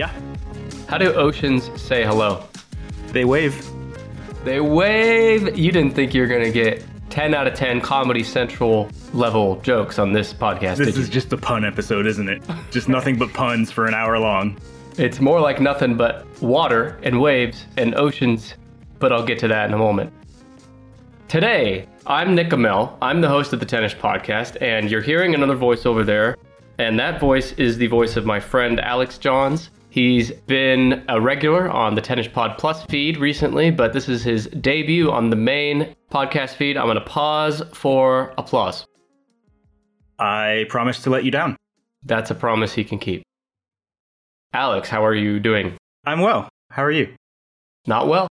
Yeah, How do oceans say hello? they wave. They wave. You didn't think you were going to get 10 out of 10 Comedy Central level jokes on this podcast, This is just a pun episode, isn't it? Just nothing but puns for an hour long. It's more like nothing but water and waves and oceans, but I'll get to that in a moment. Today, I'm Nick Amell. I'm the host of the Tennis Podcast, and you're hearing another voice over there, and that voice is the voice of my friend Alex Johns. He's been a regular on the Tennis Pod Plus feed recently, but this is his debut on the main podcast feed. I'm going to pause for applause. I promise to let you down. That's a promise he can keep. Alex, how are you doing? I'm well. How are you? Not well.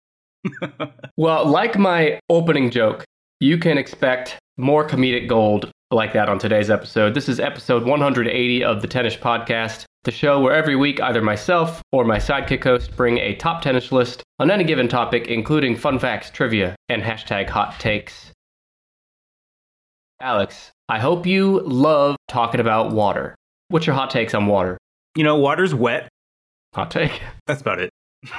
well, like my opening joke, you can expect more comedic gold like that on today's episode. This is episode 180 of the Tennis Podcast, the show where every week either myself or my sidekick host bring a top tennis list on any given topic, including fun facts, trivia, and hashtag hot takes. Alex, I hope you love talking about water. What's your hot takes on water? You know, water's wet. Hot take? That's about it.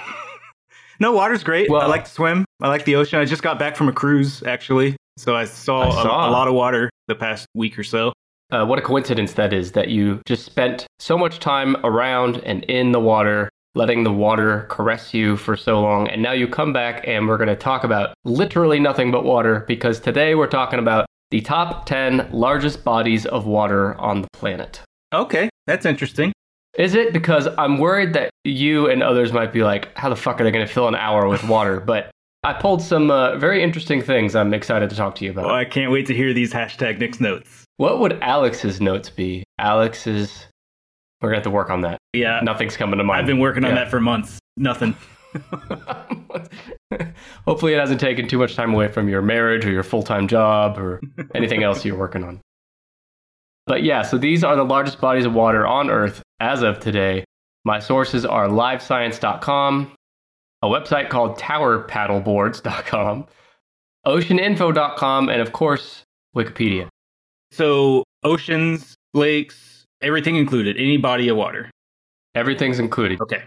no, water's great. Well- I like to swim. I like the ocean. I just got back from a cruise, actually. So I saw, I a- saw. A, lot of water the past week or so. Uh, what a coincidence that is that you just spent so much time around and in the water, letting the water caress you for so long. And now you come back and we're going to talk about literally nothing but water because today we're talking about the top 10 largest bodies of water on the planet. Okay, that's interesting. Is it? Because I'm worried that you and others might be like, how the fuck are they going to fill an hour with water? But I pulled some uh, very interesting things I'm excited to talk to you about. Well, I can't wait to hear these hashtag Nick's notes. What would Alex's notes be? Alex's. We're gonna have to work on that. Yeah, Nothing's coming to mind. I've been working on Yeah. that for months. Nothing. Hopefully, it hasn't taken too much time away from your marriage or your full time job or anything else you're working on. But yeah, so these are the largest bodies of water on Earth as of today. My sources are livescience.com, a website called towerpaddleboards.com, oceaninfo.com, and of course, Wikipedia. So, oceans, lakes, everything included, any body of water. Everything's included. Okay.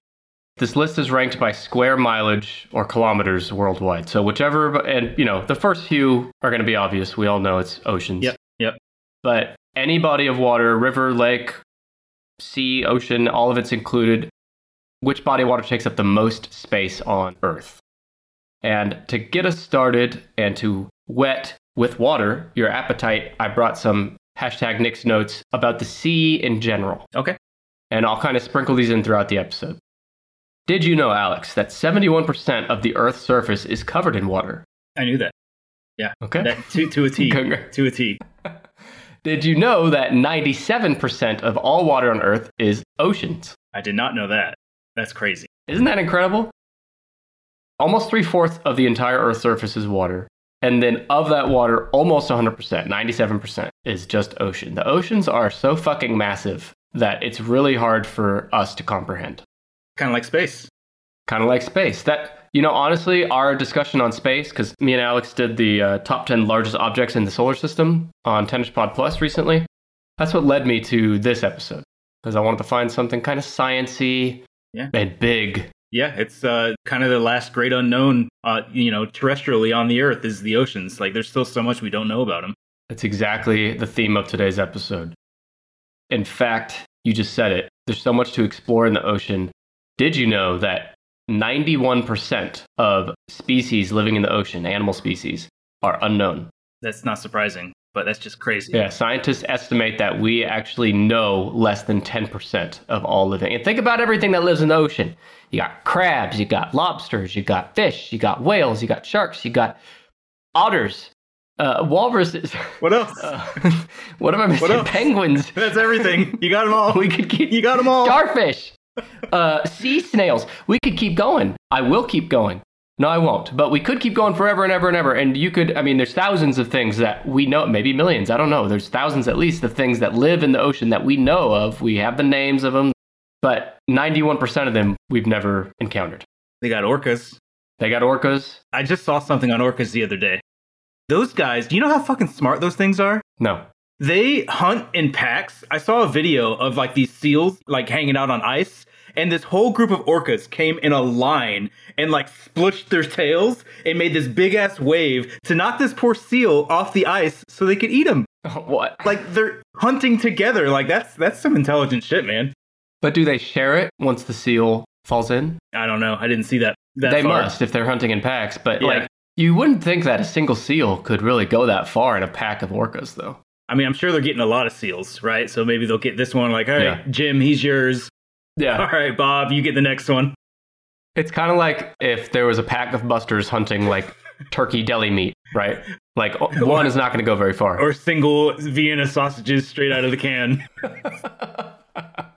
This list is ranked by square mileage or kilometers worldwide. So whichever, and you know, the first few are going to be obvious. We all know it's oceans. Yep, yep. But any body of water, river, lake, sea, ocean, all of it's included. Which body of water takes up the most space on Earth? And to get us started and to wet with water your appetite, I brought some hashtag Nick's notes about the sea in general Okay. and I'll kind of sprinkle these in throughout the episode. Did you know, Alex, that 71% of the Earth's surface is covered in water? I knew that. Yeah. Okay. That to, to a T. To a T. Did you know that 97% of all water on Earth is oceans? I did not know that. That's crazy. Isn't that incredible? Almost three fourths of the entire Earth's surface is water. And then of that water, almost 100%, 97% is just ocean. The oceans are so fucking massive that it's really hard for us to comprehend. Kind of like space. kind of like space. That you know, honestly, our discussion on space because me and Alex did the uh, top ten largest objects in the solar system on Tennis Pod Plus recently. That's what led me to this episode because I wanted to find something kind of sciency Yeah. and big. Yeah, it's uh, kind of the last great unknown, uh, you know, terrestrially on the Earth is the oceans. Like, there's still so much we don't know about them. That's exactly the theme of today's episode. In fact, you just said it. There's so much to explore in the ocean. Did you know that 91% of species living in the ocean, animal species, are unknown? That's not surprising, but that's just crazy. Yeah, scientists estimate that we actually know less than 10% of all living. And think about everything that lives in the ocean. You got crabs, you got lobsters, you got fish, you got whales, you got sharks, you got otters, uh, walruses. What else? Uh, what am I missing? Penguins. that's everything. You got them all. We could keep you got them all. starfish, uh, sea snails. We could keep going. I will keep going. No, I won't. But we could keep going forever and ever and ever. And you could, I mean, there's thousands of things that we know, maybe millions. I don't know. There's thousands at least of things that live in the ocean that we know of. We have the names of them, but 91% of them we've never encountered. They got orcas. They got orcas. I just saw something on orcas the other day. Those guys, do you know how fucking smart those things are? No. They hunt in packs. I saw a video of like these seals like hanging out on ice and this whole group of orcas came in a line and like splushed their tails and made this big ass wave to knock this poor seal off the ice so they could eat him. what? Like they're hunting together. Like that's that's some intelligent shit, man. But do they share it once the seal falls in? I don't know. I didn't see that. that they far. must if they're hunting in packs. But Yeah. like, you wouldn't think that a single seal could really go that far in a pack of orcas, though. I mean, I'm sure they're getting a lot of seals, right? So maybe they'll get this one. Like, all right, Yeah. Jim, he's yours. All Yeah, right, Bob, you get the next one. it's kind of like if there was a pack of busters hunting like turkey deli meat, right? Like one is not going to go very far. Or single Vienna sausages straight out of the can.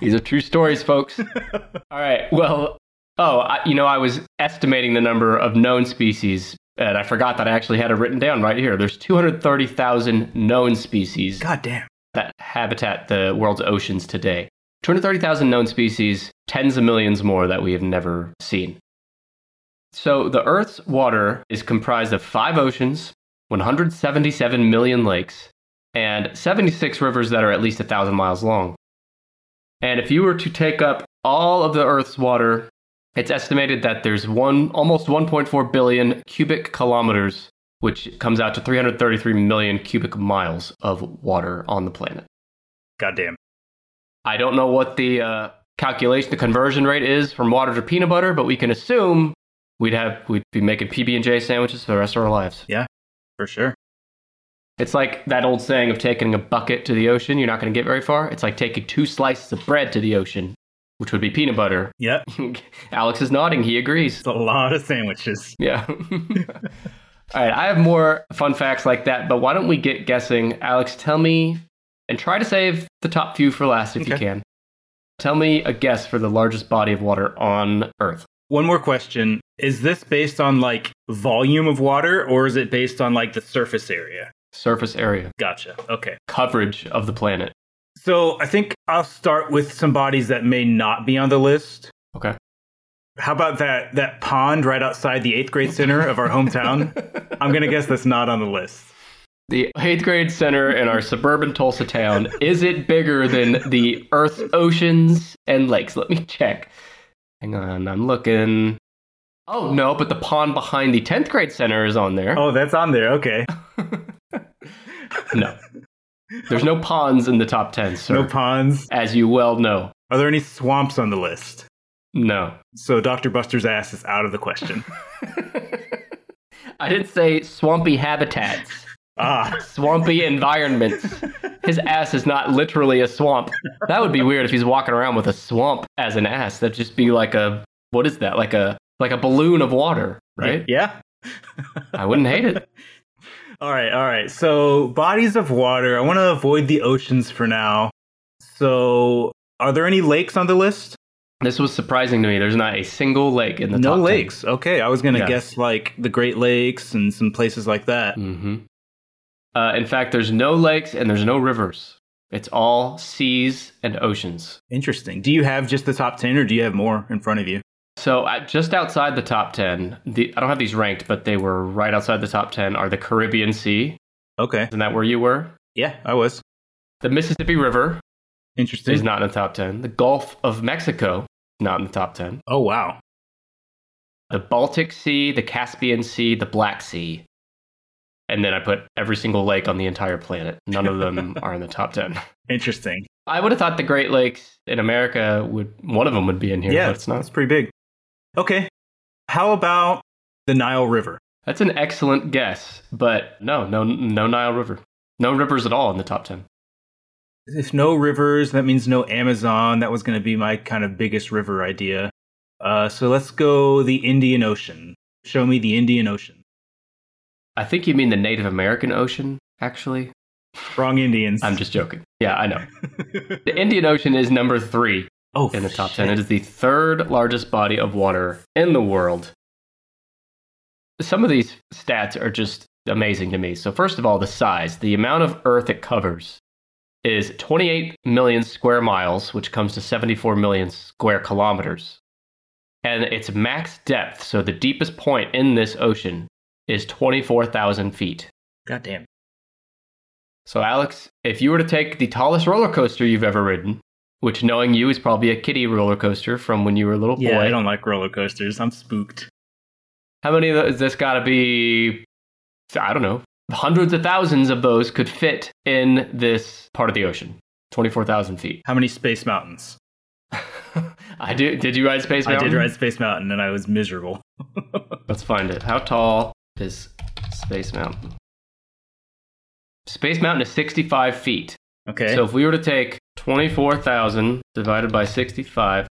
These are true stories, folks. All right. Well, oh, I, you know, I was estimating the number of known species, and I forgot that I actually had it written down right here. There's 230,000 known species God damn. that habitat the world's oceans today. 230,000 known species, tens of millions more that we have never seen. So the Earth's water is comprised of five oceans, 177 million lakes, and 76 rivers that are at least 1,000 miles long. And if you were to take up all of the Earth's water, it's estimated that there's one almost 1.4 billion cubic kilometers, which comes out to 333 million cubic miles of water on the planet. God damn. I don't know what the uh, calculation, the conversion rate is from water to peanut butter, but we can assume we'd have we'd be making PB and J sandwiches for the rest of our lives. Yeah, for sure. It's like that old saying of taking a bucket to the ocean, you're not going to get very far. It's like taking two slices of bread to the ocean, which would be peanut butter. Yep. Alex is nodding; he agrees. It's a lot of sandwiches. Yeah. All right, I have more fun facts like that, but why don't we get guessing? Alex, tell me, and try to save the top few for last if you can. Tell me a guess for the largest body of water on Earth. One more question. Is this based on like volume of water or is it based on like the surface area? Surface area, Gotcha. Okay. coverage of the planet. So I think I'll start with some bodies that may not be on the list. Okay. How about that that pond right outside the eighth grade center of our hometown? I'm gonna guess that's not on the list. The eighth grade center in our suburban Tulsa town, is it bigger than the Earth's oceans and lakes? Let me check. Hang on, I'm looking. Oh, no, but the pond behind the 10th grade center is on there. Oh, that's on there. Okay. No. There's no ponds in the top 10, sir. No ponds. as you well know. Are there any swamps on the list? No. So Dr. Buster's ass is out of the question. I didn't say swampy habitats, ah. swampy environments. His ass is not literally a swamp. That would be weird if he's walking around with a swamp as an ass. That'd just be like a what is that? Like a like a balloon of water, right? Yeah. I wouldn't hate it. All right, all right. So, bodies of water. I want to avoid the oceans for now. So, are there any lakes on the list? This was surprising to me. There's not a single lake in the no top lakes. Okay, I was going to Yeah. guess like the Great Lakes and some places like that. Mm-hmm. Uh, in fact, there's no lakes and there's no rivers. It's all seas and oceans. Interesting. Do you have just the top 10 or do you have more in front of you? So just outside the top 10, the, I don't have these ranked, but they were right outside the top 10 are the Caribbean Sea. Okay. Isn't that where you were? Yeah, I was. The Mississippi River Interesting. is not in the top 10. The Gulf of Mexico, not in the top 10. oh, wow. The Baltic Sea, the Caspian Sea, the Black Sea. And then I put every single lake on the entire planet. None of them are in the top 10. Interesting. I would have thought the Great Lakes in America would, one of them would be in here, yeah, but it's not. That's pretty big. Okay. How about the Nile River? That's an excellent guess, but no, no, no Nile River. No rivers at all in the top 10. If no rivers, that means no Amazon. That was going to be my kind of biggest river idea. Uh, so let's go the Indian Ocean. Show me the Indian Ocean. I think you mean the Native American Ocean, actually. Wrong Indians. I'm just joking. Yeah, I know. The Indian Ocean is number three oh, in the top shit. 10. It is the third largest body of water in the world. Some of these stats are just amazing to me. So, first of all, the size, the amount of Earth it covers is 28 million square miles, which comes to 74 million square kilometers. And its max depth, so the deepest point in this ocean, is 24,000 feet. God damn. So, Alex, if you were to take the tallest roller coaster you've ever ridden which knowing you is probably a kiddie roller coaster from when you were a little Yeah, boy. I don't like roller coasters. I'm spooked. How many of those? This got to be, I don't know, hundreds of thousands of those could fit in this part of the ocean. 24,000 feet. How many Space Mountains? I do. Did you ride Space Mountain? I did ride Space Mountain and I was miserable. Let's find it. How tall is Space Mountain? Space Mountain is 65 feet. Okay. So if we were to take 24,000 divided by 65,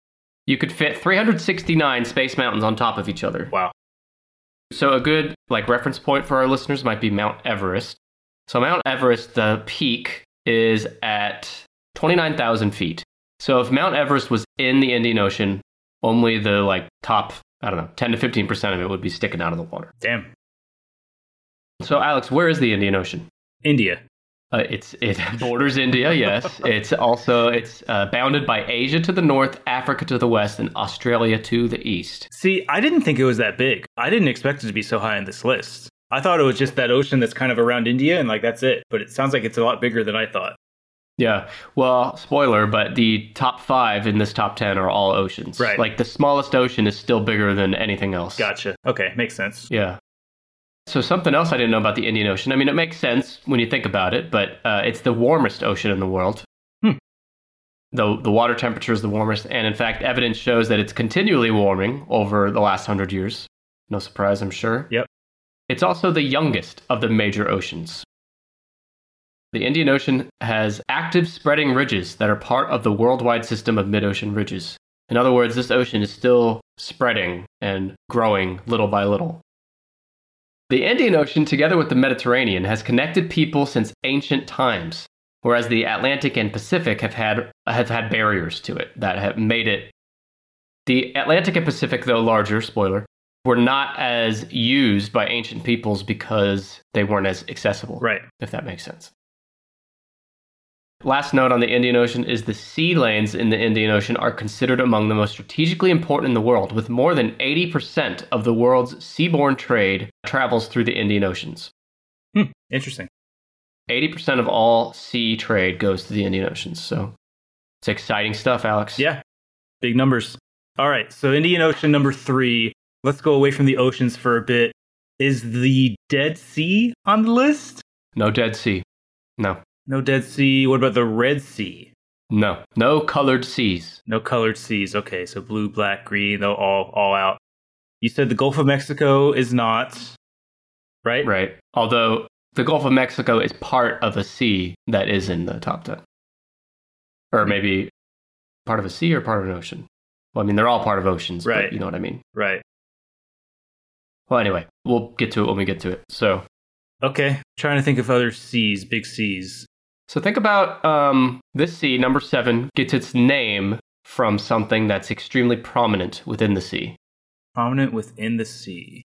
you could fit 369 Space Mountains on top of each other. wow. So a good like reference point for our listeners might be Mount Everest. So Mount Everest, the peak is at 29,000 feet. So if Mount Everest was in the Indian Ocean, only the like top, I don't know, 10 to 15% of it would be sticking out of the water. Damn. So Alex, where is the Indian Ocean? India. Uh, it's it borders India, yes. It's also it's uh, bounded by Asia to the north, Africa to the west, and Australia to the east. See, I didn't think it was that big. I didn't expect it to be so high on this list. I thought it was just that ocean that's kind of around India and like that's it. But it sounds like it's a lot bigger than I thought. Yeah. Well, spoiler, but the top five in this top ten are all oceans. Right. Like the smallest ocean is still bigger than anything else. Gotcha. Okay, makes sense. Yeah. So something else I didn't know about the Indian Ocean. I mean, it makes sense when you think about it, but uh, it's the warmest ocean in the world. Hmm. The the water temperature is the warmest, and in fact, evidence shows that it's continually warming over the last hundred years. No surprise, I'm sure. Yep. It's also the youngest of the major oceans. The Indian Ocean has active spreading ridges that are part of the worldwide system of mid ocean ridges. In other words, this ocean is still spreading and growing little by little. The Indian Ocean, together with the Mediterranean, has connected people since ancient times, whereas the Atlantic and Pacific have had, have had barriers to it that have made it. The Atlantic and Pacific, though larger, spoiler, were not as used by ancient peoples because they weren't as accessible Right. if that makes sense. Last note on the Indian Ocean is the sea lanes in the Indian Ocean are considered among the most strategically important in the world, with more than 80% of the world's seaborne trade travels through the Indian Oceans. Hmm. Interesting. 80% of all sea trade goes to the Indian Oceans. So it's exciting stuff, Alex. Yeah. Big numbers. All right. So Indian Ocean number three. Let's go away from the oceans for a bit. Is the Dead Sea on the list? No Dead Sea. No. No Dead Sea. What about the Red Sea? No. No colored seas. No colored seas. Okay, so blue, black, green, they'll all all out. You said the Gulf of Mexico is not, right? Right. Although the Gulf of Mexico is part of a sea that is in the top 10. Or maybe part of a sea or part of an ocean. Well, I mean, they're all part of oceans, Right. but you know what I mean. Right. Well, anyway, we'll get to it when we get to it. So, Okay. Trying to think of other seas, big seas. So think about um, this sea, number seven, gets its name from something that's extremely prominent within the sea. Prominent within the sea.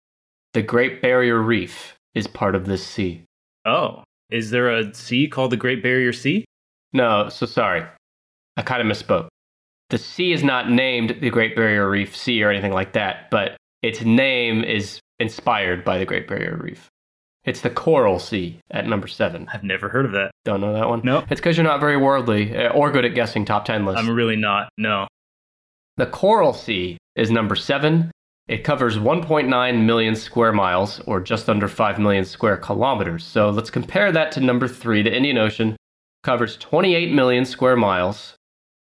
The Great Barrier Reef is part of this sea. Oh, is there a sea called the Great Barrier Sea? No, so sorry. I kind of misspoke. The sea is not named the Great Barrier Reef Sea or anything like that, but its name is inspired by the Great Barrier Reef. It's the Coral Sea at number seven. I've never heard of that. Don't know that one? No, It's because you're not very worldly uh, or good at guessing top 10 lists. I'm really not. No. The Coral Sea is number seven. It covers 1.9 million square miles, or just under 5 million square kilometers. So let's compare that to number three. The Indian Ocean covers 28 million square miles.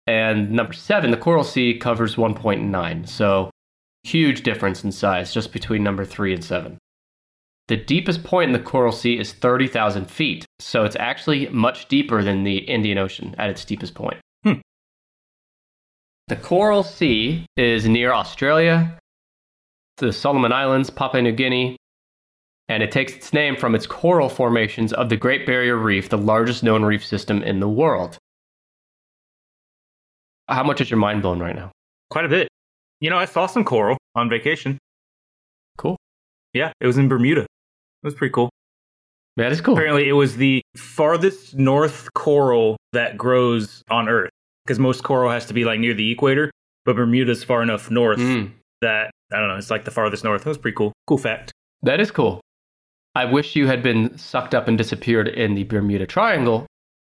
And number seven, the Coral Sea, covers 1.9. So huge difference in size just between number three and seven. The deepest point in the Coral Sea is 30,000 feet. So it's actually much deeper than the Indian Ocean at its deepest point. Hmm. The Coral Sea is near Australia, the Solomon Islands, Papua New Guinea, and it takes its name from its coral formations of the Great Barrier Reef, the largest known reef system in the world. How much is your mind blown right now? Quite a bit. You know, I saw some coral on vacation. Cool. Yeah, it was in Bermuda. Was pretty cool. That is cool. Apparently, it was the farthest north coral that grows on Earth because most coral has to be like near the equator, but Bermuda's far enough north Mm, that I don't know. It's like the farthest north. It was pretty cool. Cool fact. that is cool. I wish you had been sucked up and disappeared in the Bermuda Triangle,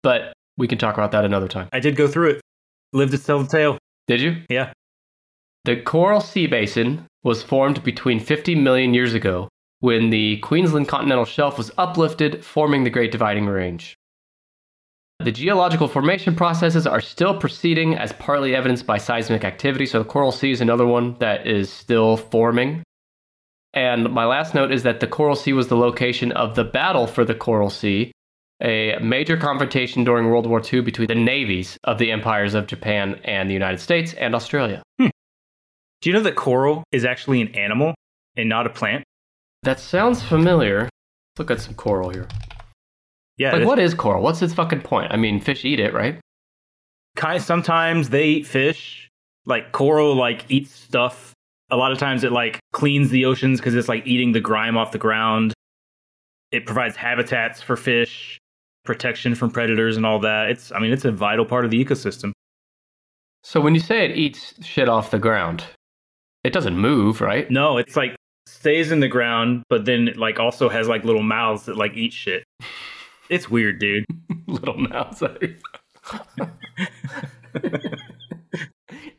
but we can talk about that another time. I did go through it. Lived to tell the tale. Did you? Yeah. The Coral Sea Basin was formed between 50 million years ago when the Queensland continental shelf was uplifted, forming the Great Dividing Range. The geological formation processes are still proceeding as partly evidenced by seismic activity. So, the Coral Sea is another one that is still forming. And my last note is that the Coral Sea was the location of the Battle for the Coral Sea, a major confrontation during World War II between the navies of the empires of Japan and the United States and Australia. Hmm. Do you know that coral is actually an animal and not a plant? That sounds familiar. Let's look at some coral here. Yeah. Like, what is coral? What's its fucking point? I mean, fish eat it, right? sometimes they eat fish like coral like eats stuff a lot of times it like cleans the oceans because it's like eating the grime off the ground it provides habitats for fish protection from predators and all that it's i mean it's a vital part of the ecosystem So when you say it eats shit off the ground, it doesn't move, right? no it's like stays in the ground but then it like also has like little mouths that like eat shit it's weird dude Little mouths.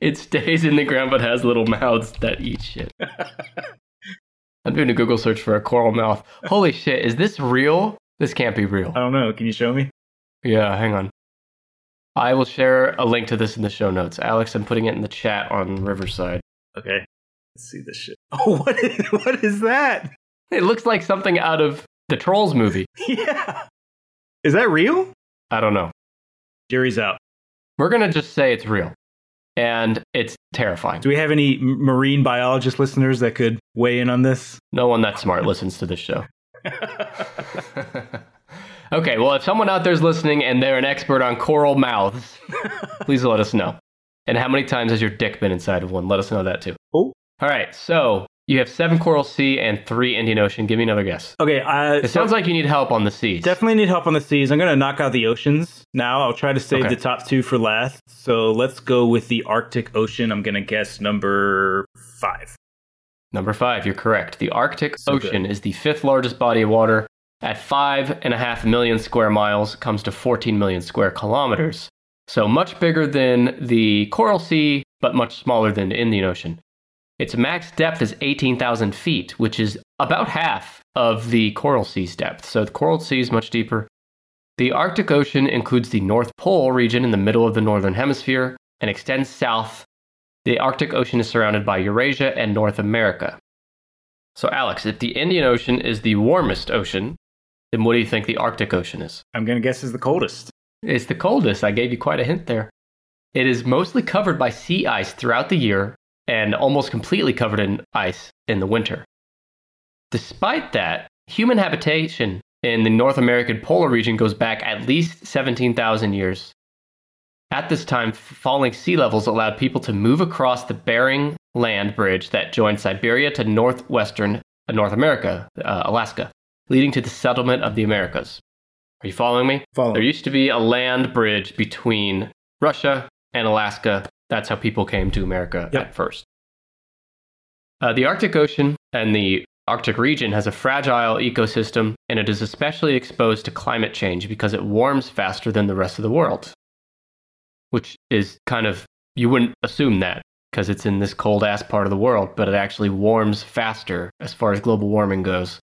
it stays in the ground but has little mouths that eat shit. I'm doing a Google search for a coral mouth. Holy shit, is this real? This can't be real. i don't know can you show me Yeah, hang on. I will share a link to this in the show notes. Alex, I'm putting it in the chat on Riverside. okay let's see this shit oh what is, what is that It looks like something out of the Trolls movie. yeah is that real I don't know. jury's out We're going to just say it's real. And it's terrifying. Do we have any marine biologist listeners that could weigh in on this? No one that smart listens to this show. okay, well, if someone out there's listening and they're an expert on coral mouths, please let us know. And how many times has your dick been inside of one? Let us know that too. Oh. All right, so you have seven Coral Sea and three Indian Ocean. Give me another guess. okay, uh, It sounds like you need help on the seas. definitely need help on the seas. I'm going to knock out the oceans now. I'll try to save Okay. the top two for last. So let's go with the Arctic Ocean. I'm going to guess number five. Number five, you're correct. The Arctic So good. Ocean is the fifth largest body of water. At five and a half million square miles, comes to 14 million square kilometers. So much bigger than the Coral Sea, but much smaller than the Indian Ocean. Its max depth is 18,000 feet, which is about half of the Coral Sea's depth. So the Coral Sea is much deeper. The Arctic Ocean includes the North Pole region in the middle of the Northern Hemisphere and extends south the Arctic Ocean is surrounded by Eurasia and North America. So, Alex, if the Indian Ocean is the warmest ocean, then what do you think the Arctic Ocean is? I'm going to guess is the coldest. It's the coldest. I gave you quite a hint there. It is mostly covered by sea ice throughout the year and almost completely covered in ice in the winter. Despite that, human habitation in the North American polar region goes back at least 17,000 years. At this time, falling sea levels allowed people to move across the Bering Land Bridge that joined Siberia to northwestern uh, North America, uh, Alaska, leading to the settlement of the Americas. Are you following me? Follow. There used to be a land bridge between Russia and Alaska. That's how people came to America Yep. at first. Uh, the Arctic Ocean and the Arctic region has a fragile ecosystem, and it is especially exposed to climate change because it warms faster than the rest of the world. Which is kind of, you wouldn't assume that because it's in this cold ass part of the world, but it actually warms faster as far as global warming goes.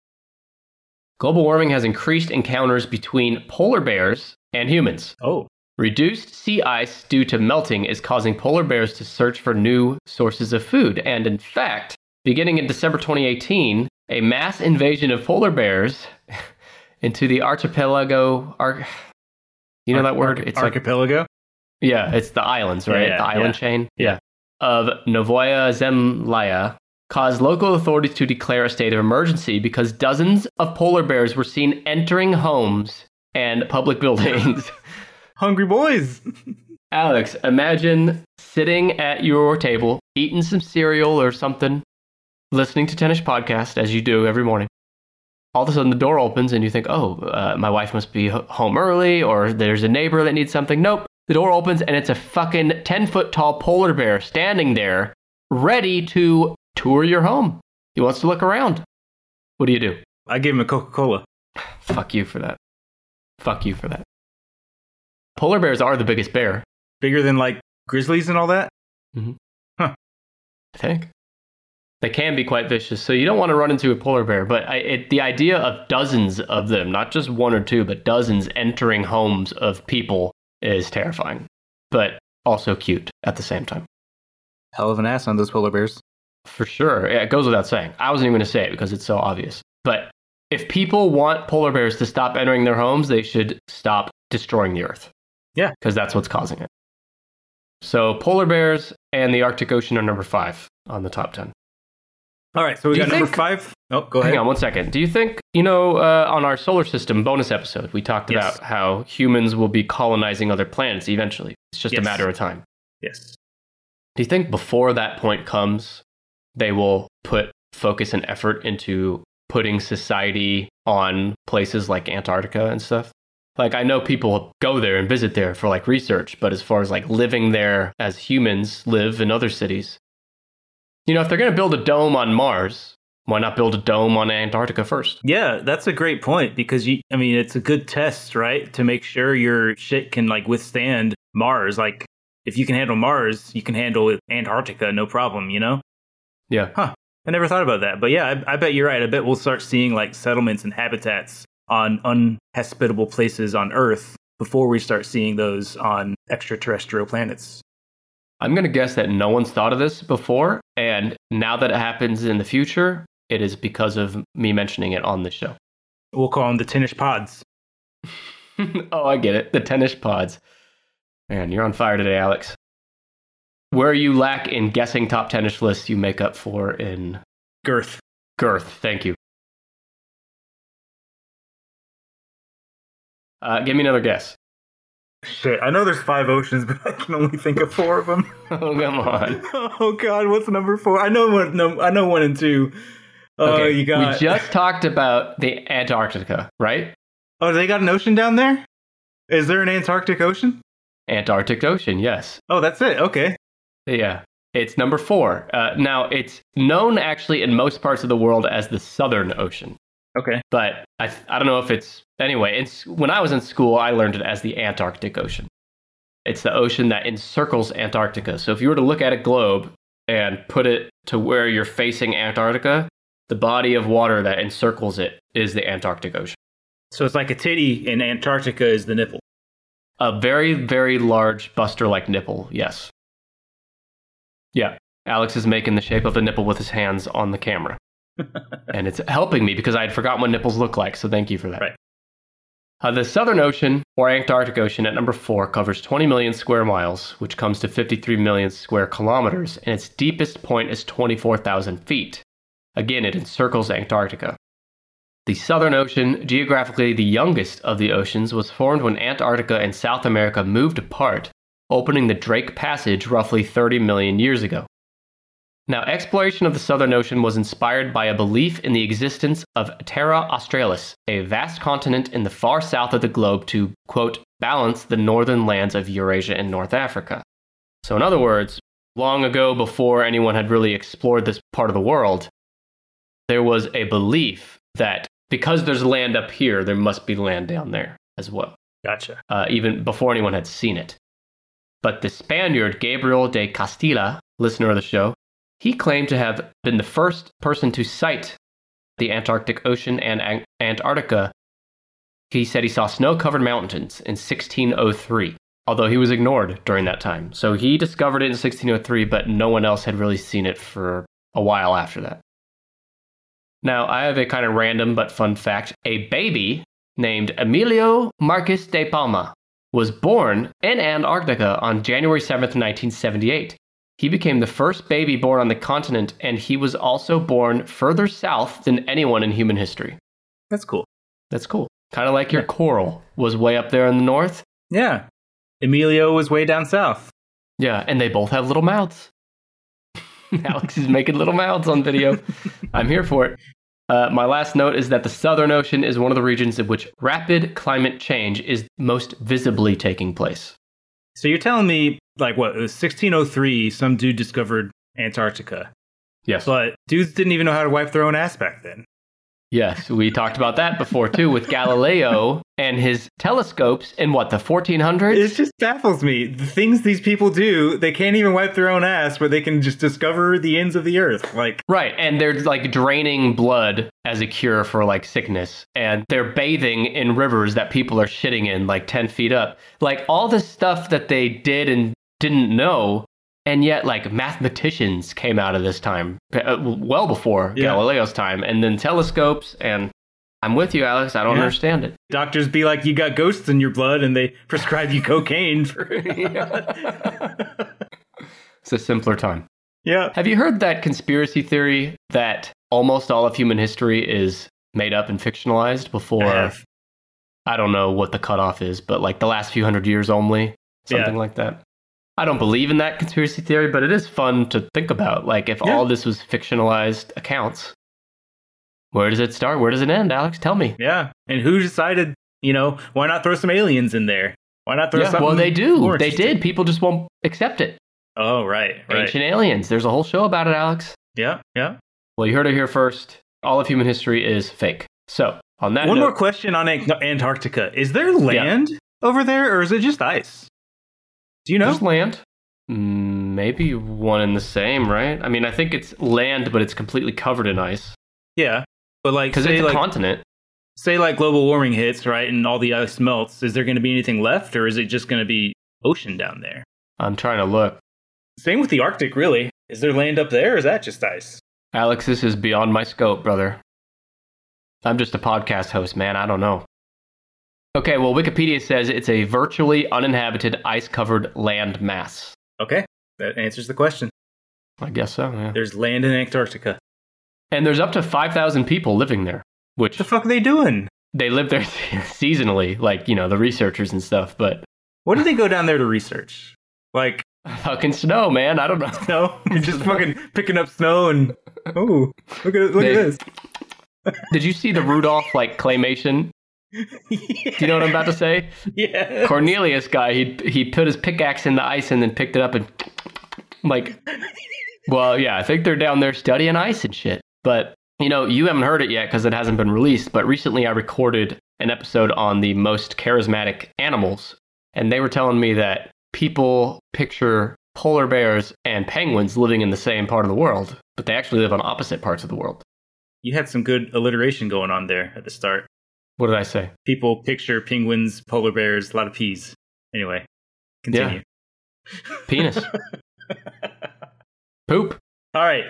Global warming has increased encounters between polar bears and humans. oh, Reduced sea ice due to melting is causing polar bears to search for new sources of food. And in fact, beginning in December 2018, a mass invasion of polar bears into the archipelago. Ar- you know that word? It's like archipelago. yeah, it's the islands, right? Yeah, the island yeah. chain. Yeah. Of Novaya Zemlya caused local authorities to declare a state of emergency because dozens of polar bears were seen entering homes and public buildings. Hungry boys. Alex, imagine sitting at your table, eating some cereal or something, listening to Tennis Podcast as you do every morning. All of a sudden, the door opens and you think, oh, uh, my wife must be h- home early, or there's a neighbor that needs something. Nope. The door opens and it's a fucking 10 foot tall polar bear standing there, ready to tour your home. He wants to look around. What do you do? I gave him a Coca Cola. Fuck you for that. Fuck you for that. Polar bears are the biggest bear. Bigger than like grizzlies and all that. Mm-hmm. I think. They can be quite vicious, so you don't want to run into a polar bear. But I, it, the idea of dozens of them, not just one or two, but dozens entering homes of people is terrifying, but also cute at the same time. Hell of an ass on those polar bears. For sure. Yeah, it goes without saying. I wasn't even going to say it because it's so obvious. But if people want polar bears to stop entering their homes, they should stop destroying the earth. Yeah. Because that's what's causing it. So polar bears and the Arctic Ocean are number five on the top 10. All right, so we Do got you number think- five. Oh, go ahead. Hang on one second. Do you think, you know, uh, on our solar system bonus episode, we talked Yes. about how humans will be colonizing other planets eventually? It's just a matter of time. Yes. Do you think before that point comes, they will put focus and effort into putting society on places like Antarctica and stuff? Like, I know people go there and visit there for like research, but as far as like living there as humans live in other cities, you know, if they're going to build a dome on Mars, why not build a dome on Antarctica first? Yeah, that's a great point because you. I mean, it's a good test, right, to make sure your shit can like withstand Mars. Like, if you can handle Mars, you can handle Antarctica, no problem. You know. Yeah. Huh. I never thought about that, but yeah, I, I bet you're right. I bet we'll start seeing like settlements and habitats on unhospitable places on Earth before we start seeing those on extraterrestrial planets. I'm going to guess that no one's thought of this before. And now that it happens in the future, it is because of me mentioning it on the show. We'll call them the tennis pods. oh, I get it. The tennis pods. Man, you're on fire today, Alex. Where you lack in guessing top tennis lists, you make up for in Girth. girth. Thank you. Uh, give me another guess. Shit, I know there's five oceans, but I can only think of four of them. Oh, come on. oh God, what's number four? I know one. No, I know one and two. Oh, Okay, you got. We just talked about the Antarctica, right? Oh, they got an ocean down there. Is there an Antarctic Ocean? Antarctic Ocean, yes. Oh, that's it. Okay. Yeah. It's number four. Uh, now, it's known actually in most parts of the world as the Southern Ocean. Okay. but I, I don't know if it's anyway. It's when I was in school, I learned it as the Antarctic Ocean. It's the ocean that encircles Antarctica. So if you were to look at a globe and put it to where you're facing Antarctica, the body of water that encircles it is the Antarctic Ocean. So it's like a titty, and Antarctica is the nipple. A very, very large buster like nipple, yes. Yeah, Alex is making the shape of a nipple with his hands on the camera. and it's helping me because I had forgotten what nipples look like, so thank you for that. Right. Uh, the Southern Ocean, or Antarctic Ocean, at number four, covers 20 million square miles, which comes to 53 million square kilometers, and its deepest point is 24,000 feet. Again, it encircles Antarctica. The Southern Ocean, geographically the youngest of the oceans, was formed when Antarctica and South America moved apart, opening the Drake Passage roughly 30 million years ago. Now, exploration of the Southern Ocean was inspired by a belief in the existence of Terra Australis, a vast continent in the far south of the globe to, quote, balance the northern lands of Eurasia and North Africa. So, in other words, long ago, before anyone had really explored this part of the world, there was a belief that because there's land up here, there must be land down there as well Gotcha. uh, even before anyone had seen it. But the Spaniard Gabriel de Castilla, listener of the show, he claimed to have been the first person to sight the Antarctic Ocean and An- Antarctica. He said he saw snow covered mountains in 1603, although he was ignored during that time. So he discovered it in 1603, but no one else had really seen it for a while after that. Now, I have a kind of random but fun fact. A baby named Emilio Marquez de Palma was born in Antarctica on January 7th, 1978. He became the first baby born on the continent, and he was also born further south than anyone in human history. That's cool. That's cool. Kind of like your coral was way up there in the north. Yeah. Emilio was way down south. Yeah, and they both have little mouths. Alex is making little mouths on video. I'm here for it. Uh, my last note is that the Southern Ocean is one of the regions in which rapid climate change is most visibly taking place. So you're telling me, like, what? It was 1603. Some dude discovered Antarctica, Yes. but dudes didn't even know how to wipe their own ass back then. Yes, we talked about that before too with Galileo and his telescopes in what, the 1400s? It just baffles me. The things these people do, they can't even wipe their own ass, but they can just discover the ends of the earth. Like, Right, and they're like draining blood as a cure for like sickness, and they're bathing in rivers that people are shitting in like 10 feet up. Like all the stuff that they did and didn't know, and yet like mathematicians came out of this time, uh, well before Yeah. Galileo's time, and then telescopes, and I'm with you, Alex, I don't Yeah. understand it. doctors be like, you got ghosts in your blood, and they prescribe you cocaine for. It's a simpler time. yeah. Have you heard that conspiracy theory that almost all of human history is made up and fictionalized before? I. I don't know what the cutoff is, but like the last few hundred years only, something Yeah. like that. I don't believe in that conspiracy theory, but it is fun to think about. Like, if Yeah. all this was fictionalized accounts, where does it start? Where does it end, Alex? Tell me. Yeah. And who decided, you know, why not throw some aliens in there? Why not throw Yeah, something? well, they do. They did. People just won't accept it. Oh, right. Right. Ancient aliens. There's a whole show about it, Alex. Yeah. Yeah. Well, you heard it here first. All of human history is fake. So, on that One note, more question on Antarctica. Is there land over there or is it just ice? Do you know? There's land. Mm, Maybe one and the same, right? I mean, I think it's land, but it's completely covered in ice yeah. But like, because it's a like, continent. say like global warming hits, right, and all the ice melts. Is there going to be anything left, or is it just going to be ocean down there? I'm trying to look. Same with the Arctic, really. Is there land up there, or is that just ice? Alex, this is beyond my scope, brother. I'm just a podcast host, man. I don't know. Okay, well, Wikipedia says it's a virtually uninhabited, ice covered land mass. Okay, that answers the question. I guess so, yeah. There's land in Antarctica. And there's up to 5,000 people living there, which What the fuck are they doing? they live there seasonally, like, you know, the researchers and stuff, but What do they go down there to research? Like, fucking snow, man. I don't know. no, you're just fucking picking up snow and oh, look at look They- at this. Did you see the Rudolph, like, claymation? Do you know what I'm about to say? Yeah. Cornelius guy, he he put his pickaxe in the ice and then picked it up and like well, yeah, I think they're down there studying ice and shit. But you know, you haven't heard it yet because it hasn't been released. But recently, I recorded an episode on the most charismatic animals, and they were telling me that people picture polar bears and penguins living in the same part of the world, but they actually live on opposite parts of the world. You had some good alliteration going on there at the start. What did I say? People picture penguins, polar bears, a lot of peas. Anyway, continue. Penis. Poop. All right.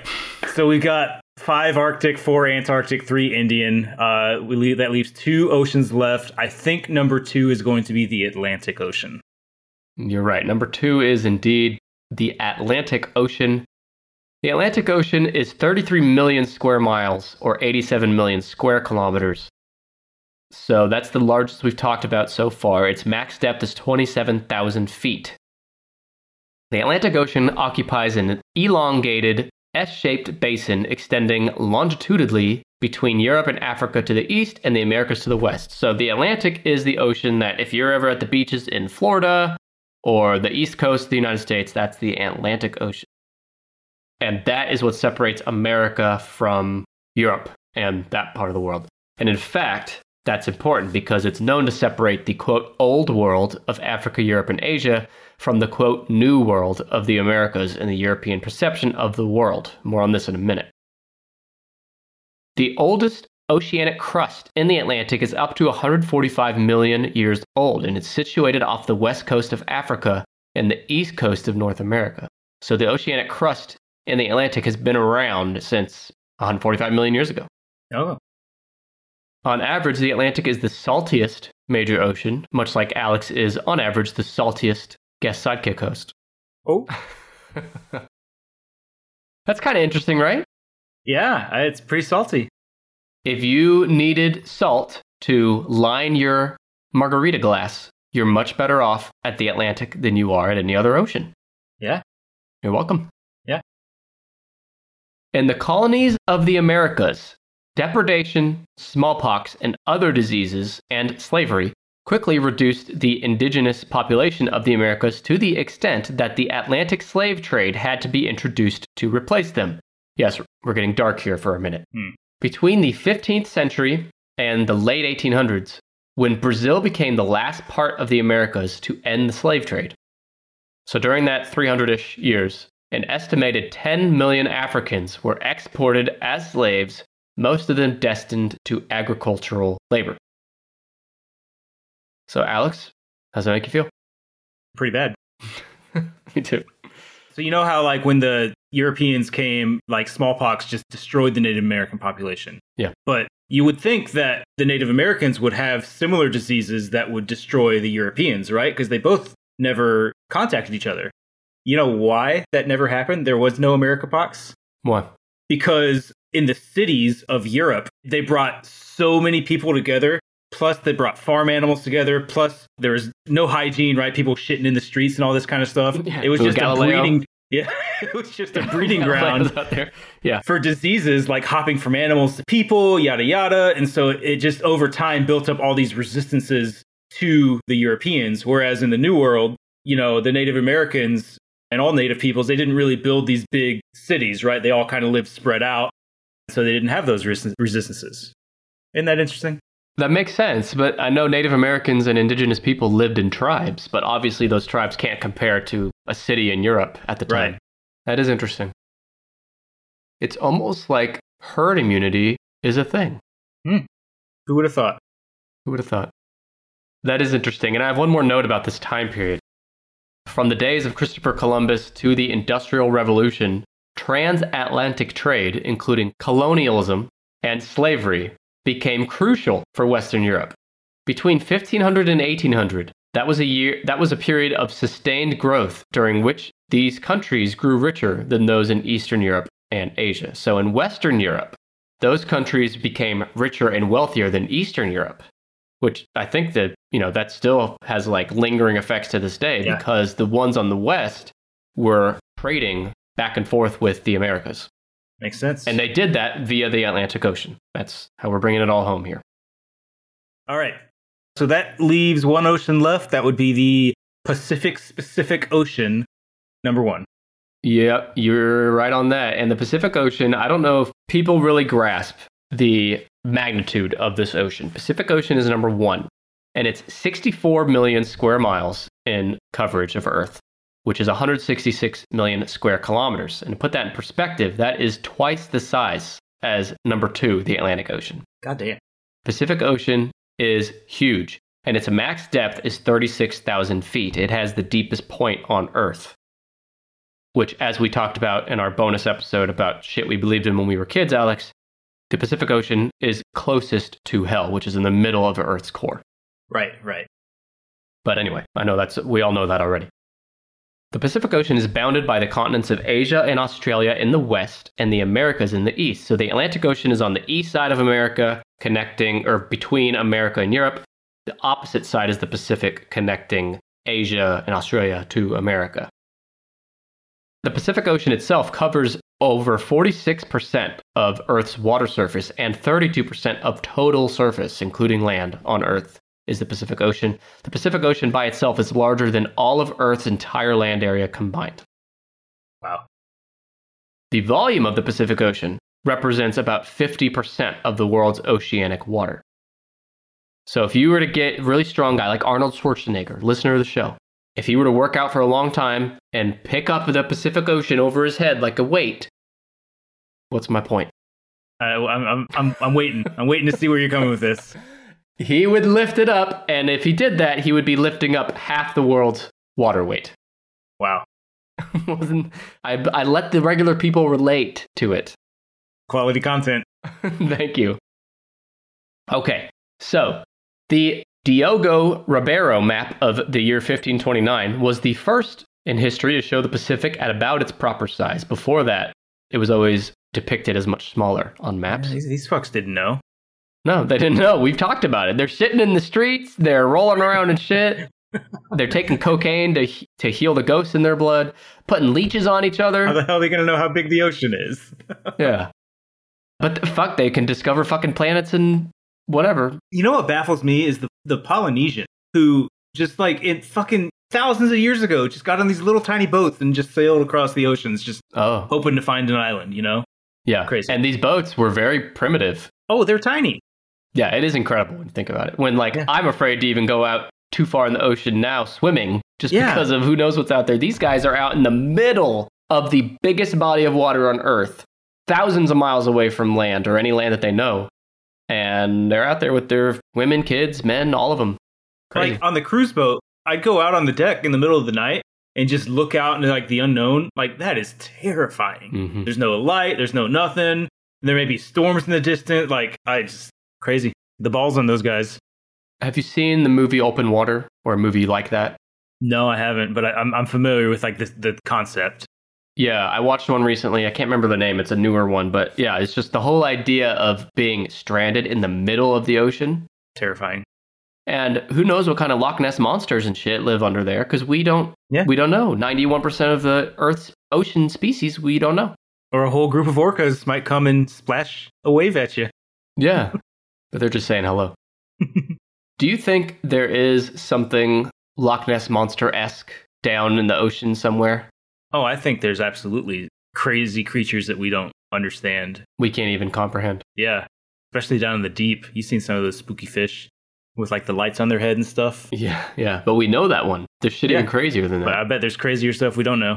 So we've got five Arctic, four Antarctic, three Indian. Uh, we leave, that leaves two oceans left. I think number two is going to be the Atlantic Ocean. You're right. Number two is indeed the Atlantic Ocean. The Atlantic Ocean is 33 million square miles or 87 million square kilometers. So that's the largest we've talked about so far. Its max depth is 27,000 feet. The Atlantic Ocean occupies an elongated S shaped basin extending longitudinally between Europe and Africa to the east and the Americas to the west. So the Atlantic is the ocean that, if you're ever at the beaches in Florida or the east coast of the United States, that's the Atlantic Ocean. And that is what separates America from Europe and that part of the world. And in fact, that's important because it's known to separate the quote old world of Africa, Europe, and Asia from the quote new world of the Americas and the European perception of the world. More on this in a minute. The oldest oceanic crust in the Atlantic is up to 145 million years old, and it's situated off the west coast of Africa and the east coast of North America. So the oceanic crust in the Atlantic has been around since 145 million years ago. Oh. On average, the Atlantic is the saltiest major ocean, much like Alex is, on average, the saltiest guest sidekick host. Oh. That's kind of interesting, right? Yeah, uh, it's pretty salty. If you needed salt to line your margarita glass, you're much better off at the Atlantic than you are at any other ocean. Yeah. You're welcome. Yeah. In the colonies of the Americas, depredation, smallpox, and other diseases, and slavery quickly reduced the indigenous population of the Americas to the extent that the Atlantic slave trade had to be introduced to replace them. Yes, we're getting dark here for a minute. Hmm. between the 15th century and the late 1800s, when Brazil became the last part of the Americas to end the slave trade. So during that 300 ish years, an estimated 10 million Africans were exported as slaves, most of them destined to agricultural labor. So, Alex, how's that make you feel? Pretty bad. Me too. So you know how like when the Europeans came, like smallpox just destroyed the Native American population. Yeah. But you would think that the Native Americans would have similar diseases that would destroy the Europeans, right? Because they both never contacted each other. You know why that never happened? There was no America pox? Why? Because in the cities of Europe, they brought so many people together. Plus, they brought farm animals together. Plus, there was no hygiene, right? People shitting in the streets and all this kind of stuff. Yeah. It was Little just Galileo. a breeding. Yeah, it was just a breeding ground out there. Yeah. for diseases like hopping from animals to people, yada yada. And so it just over time built up all these resistances to the Europeans. Whereas in the New World, you know, the Native Americans and all native peoples, they didn't really build these big cities, right? They all kind of lived spread out. So they didn't have those resist- resistances. Isn't that interesting? That makes sense, but I know Native Americans and indigenous people lived in tribes, but obviously those tribes can't compare to a city in Europe at the time. Right. That is interesting. It's almost like herd immunity is a thing. Hmm. Who would have thought? Who would have thought? That is interesting. And I have one more note about this time period. From the days of Christopher Columbus to the Industrial Revolution, transatlantic trade, including colonialism and slavery, became crucial for Western Europe. Between 1500 and 1800, that was a year that was a period of sustained growth during which these countries grew richer than those in Eastern Europe and Asia. So in Western Europe, those countries became richer and wealthier than Eastern Europe, which I think that, you know, that still has like lingering effects to this day Yeah. because the ones on the West were trading back and forth with the Americas. Makes sense. And they did that via the Atlantic Ocean. That's how we're bringing it all home here. All right. So that leaves one ocean left. That would be the Pacific Pacific Ocean, number one. Yep, you're right on that. And the Pacific Ocean, I don't know if people really grasp the magnitude of this ocean. Pacific Ocean is number one, and it's 64 million square miles in coverage of Earth, which is 166 million square kilometers. And to put that in perspective, that is twice the size as number two, the Atlantic Ocean. God damn. Pacific Ocean is huge, and its max depth is 36,000 feet. It has the deepest point on Earth, which, as we talked about in our bonus episode about shit we believed in when we were kids, Alex, the Pacific Ocean is closest to hell, which is in the middle of Earth's core. Right, right. But anyway, I know that's we all know that already. The Pacific Ocean is bounded by the continents of Asia and Australia in the west and the Americas in the east. So the Atlantic Ocean is on the east side of America, connecting or between America and Europe. The opposite side is the Pacific, connecting Asia and Australia to America. The Pacific Ocean itself covers over 46% of Earth's water surface and 32% of total surface, including land on Earth is the Pacific Ocean. The Pacific Ocean by itself is larger than all of Earth's entire land area combined. Wow. The volume of the Pacific Ocean represents about 50% of the world's oceanic water. So if you were to get a really strong guy like Arnold Schwarzenegger, listener of the show, if he were to work out for a long time and pick up the Pacific Ocean over his head like a weight, what's my point? I, I'm, I'm, I'm, I'm waiting. I'm waiting to see where you're coming with this. He would lift it up, and if he did that, he would be lifting up half the world's water weight. Wow. Wasn't I? I let the regular people relate to it. Quality content. Thank you. Okay, so the Diogo Ribeiro map of the year 1529 was the first in history to show the Pacific at about its proper size. Before that, it was always depicted as much smaller on maps. These, these fucks didn't know. No, they didn't know. We've talked about it. They're sitting in the streets. They're rolling around and shit. They're taking cocaine to to heal the ghosts in their blood, putting leeches on each other. How the hell are they going to know how big the ocean is? Yeah, but the, fuck, they can discover fucking planets and whatever. You know what baffles me is the, the Polynesian who just like in fucking thousands of years ago just got on these little tiny boats and just sailed across the oceans just Oh, hoping to find an island, you know? Yeah. Crazy. And these boats were very primitive. Oh, they're tiny. Yeah, it is incredible when you think about it. When like Yeah. I'm afraid to even go out too far in the ocean now swimming just Yeah. because of who knows what's out there. These guys are out in the middle of the biggest body of water on earth, thousands of miles away from land or any land that they know. And they're out there with their women, kids, men, all of them. Crazy. Like on the cruise boat, I'd go out on the deck in the middle of the night and just look out into like the unknown. Like that is terrifying. Mhm. There's no light. There's no nothing. There may be storms in the distance. Like I just crazy. The balls on those guys. Have you seen the movie Open Water or a movie like that? No, I haven't, but I, I'm I'm familiar with like the the concept. Yeah, I watched one recently. I can't remember the name. It's a newer one, but yeah, it's just the whole idea of being stranded in the middle of the ocean. Terrifying. And who knows what kind of Loch Ness monsters and shit live under there because we don't Yeah. we don't know. 91% of the Earth's ocean species we don't know. Or a whole group of orcas might come and splash a wave at you. Yeah. but they're just saying hello. Do you think there is something Loch Ness monster-esque down in the ocean somewhere? Oh, I think there's absolutely crazy creatures that we don't understand. We can't even comprehend. Yeah, especially down in the deep. You've seen some of those spooky fish with like the lights on their head and stuff. Yeah, yeah. But we know that one. There's shit even Yeah. crazier than that. But I bet there's crazier stuff we don't know.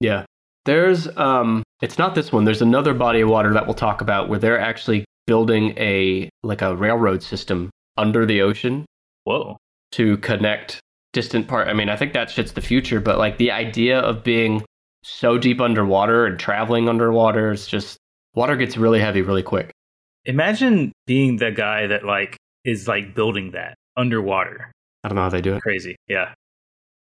Yeah. There's um it's not this one. There's another body of water that we'll talk about where they're actually building a like a railroad system under the ocean Whoa. to connect distant part. I mean, I think that shit's the future, but like the idea of being so deep underwater and traveling underwater is just water gets really heavy really quick. Imagine being the guy that like is like building that underwater. I don't know how they do it. Crazy. Yeah.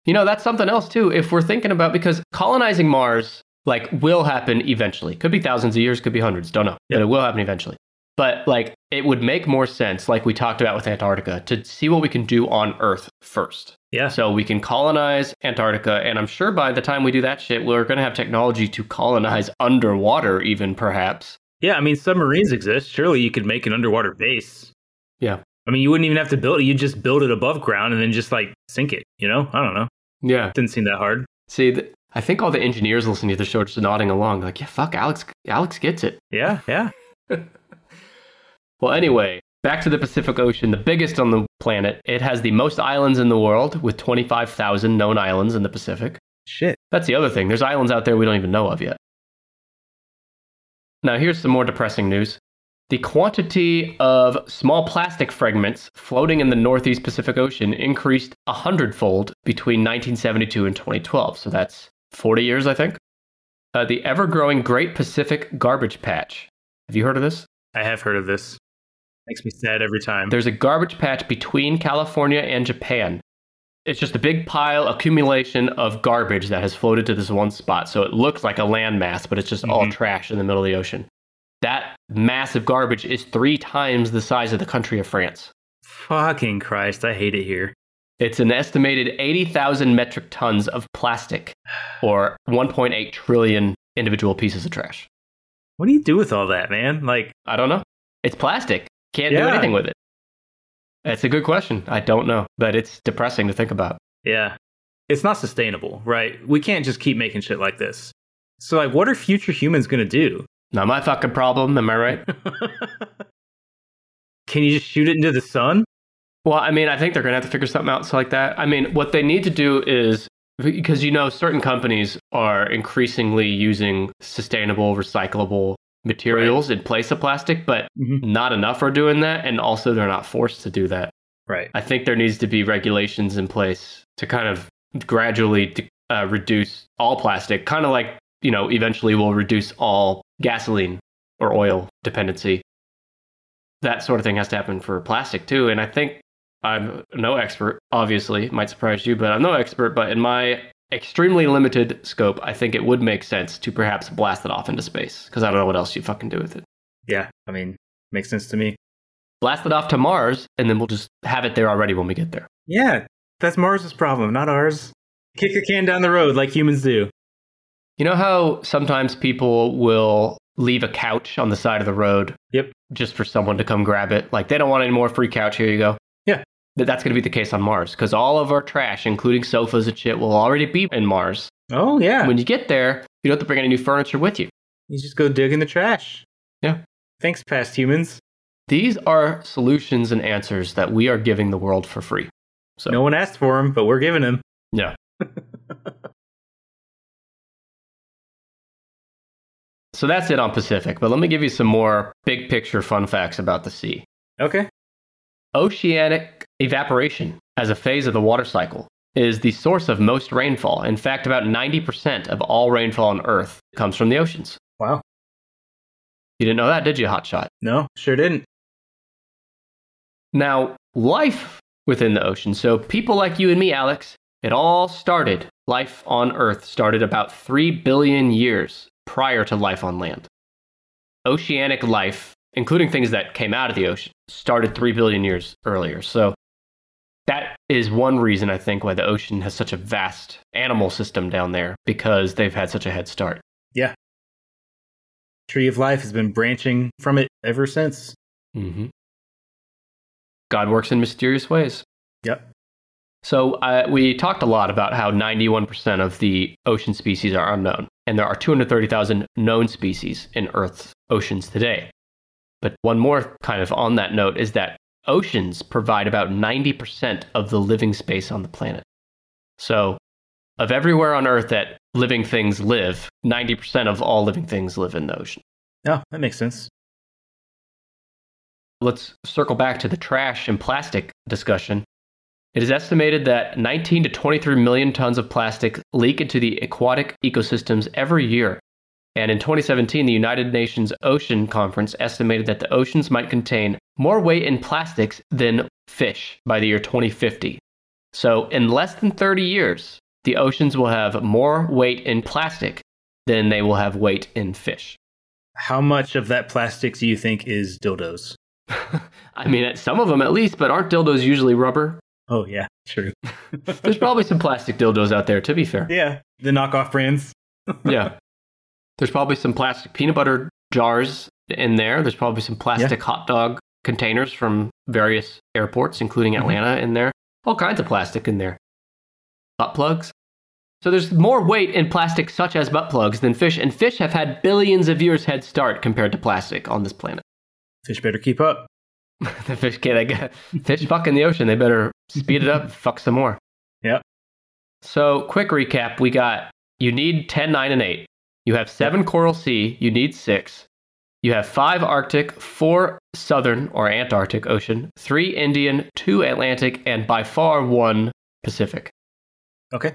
You know, that's something else too. If we're thinking about because colonizing Mars like will happen eventually. Could be thousands of years, could be hundreds, don't know. But it will happen eventually. But like it would make more sense, like we talked about with Antarctica, to see what we can do on Earth first. Yeah. So we can colonize Antarctica, and I'm sure by the time we do that shit, we're gonna have technology to colonize underwater, even perhaps. Yeah. I mean, submarines exist. Surely you could make an underwater base. Yeah. I mean, you wouldn't even have to build it. You just build it above ground and then just like sink it. You know? I don't know. Yeah. Didn't seem that hard. See, th- I think all the engineers listening to the show are just nodding along, like, yeah, fuck, Alex. Alex gets it. Yeah. Yeah. Well, anyway, back to the Pacific Ocean, the biggest on the planet. It has the most islands in the world, with 25,000 known islands in the Pacific. Shit. That's the other thing. There's islands out there we don't even know of yet. Now, here's some more depressing news. The quantity of small plastic fragments floating in the Northeast Pacific Ocean increased a hundredfold between 1972 and 2012. So that's 40 years, I think. Uh, the ever growing Great Pacific Garbage Patch. Have you heard of this? I have heard of this. Makes me sad every time. There's a garbage patch between California and Japan. It's just a big pile accumulation of garbage that has floated to this one spot. So it looks like a landmass, but it's just all Mhm. trash in the middle of the ocean. That massive garbage is three times the size of the country of France. Fucking Christ. I hate it here. It's an estimated 80,000 metric tons of plastic, or 1.8 trillion individual pieces of trash. What do you do with all that, man? Like, I don't know. It's plastic. Can't do anything with it. That's a good question. I don't know, but it's depressing to think about. yeah. It's not sustainable, right? We can't just keep making shit like this. So, like, what are future humans going to do? Not my fucking problem, am I right? Can you just shoot it into the sun? well, I mean, I think they're going to have to figure something out so like that. I mean, what they need to do is because you know certain companies are increasingly using sustainable recyclable materials in place of plastic, but Mm-hmm. not enough are doing that and also they're not forced to do that. Right. I think there needs to be regulations in place to kind of gradually uh, reduce all plastic, kind of like, you know, eventually we'll reduce all gasoline or oil dependency. That sort of thing has to happen for plastic too. And I think I'm no expert, obviously, might surprise you, but I'm no expert. But in my extremely limited scope, I think it would make sense to perhaps blast it off into space because I don't know what else you fucking do with it. Yeah. I mean, makes sense to me. Blast it off to Mars, and then we'll just have it there already when we get there. Yeah. That's Mars's problem, not ours. Kick a can down the road like humans do. You know how sometimes people will leave a couch on the side of the road? Yep. Just for someone to come grab it. Like they don't want any more free couch. Here you go. Yeah. Th- That's going to be the case on Mars because all of our trash, including sofas and shit, will already be in Mars. Oh, yeah. When you get there, you don't have to bring any new furniture with you. You just go dig in the trash. Yeah. Thanks, past humans. These are solutions and answers that we are giving the world for free. So No one asked for them, but we're giving them. yeah. so that's it on Pacific, but let me give you some more big picture fun facts about the sea. Okay. Oceanic evaporation as a phase of the water cycle is the source of most rainfall. In fact, about 90% of all rainfall on Earth comes from the oceans. Wow. You didn't know that, did you, Hotshot? No, sure didn't. Now, life within the ocean. So, people like you and me, Alex, it all started. Life on Earth started about 3 billion years prior to life on land. Oceanic life, including things that came out of the ocean, started 3 billion years earlier. So, that is one reason I think why the ocean has such a vast animal system down there because they've had such a head start. Yeah. Tree of Life has been branching from it ever since. hmm God works in mysterious ways. Yep. So uh, we talked a lot about how 91% of the ocean species are unknown, and there are 230,000 known species in Earth's oceans today. But one more kind of on that note is that oceans provide about 90% of the living space on the planet. So, of everywhere on Earth that living things live, 90% of all living things live in the ocean. Oh, that makes sense. Let's circle back to the trash and plastic discussion. It is estimated that 19 to 23 million tons of plastic leak into the aquatic ecosystems every year. And in 2017, the United Nations Ocean Conference estimated that the oceans might contain more weight in plastics than fish by the year 2050. So, in less than 30 years, the oceans will have more weight in plastic than they will have weight in fish. How much of that plastic do you think is dildos? I mean, some of them at least, but aren't dildos usually rubber? Oh, yeah, true. There's probably some plastic dildos out there, to be fair. yeah, the knockoff brands. Yeah. There's probably some plastic peanut butter jars in there. There's probably some plastic hot dog containers from various airports, including Mhm. Atlanta, in there. All kinds of plastic in there. Butt plugs. So there's more weight in plastic, such as butt plugs, than fish, and fish have had billions of years head start compared to plastic on this planet. Fish better keep up. the fish can't. They got, fish fuck in the ocean. They better speed it up. fuck some more. Yep. So quick recap: we got you need 10, 9, and 8. You have seven coral sea. You need six. You have five Arctic, four Southern or Antarctic Ocean, three Indian, two Atlantic, and by far one Pacific. Okay.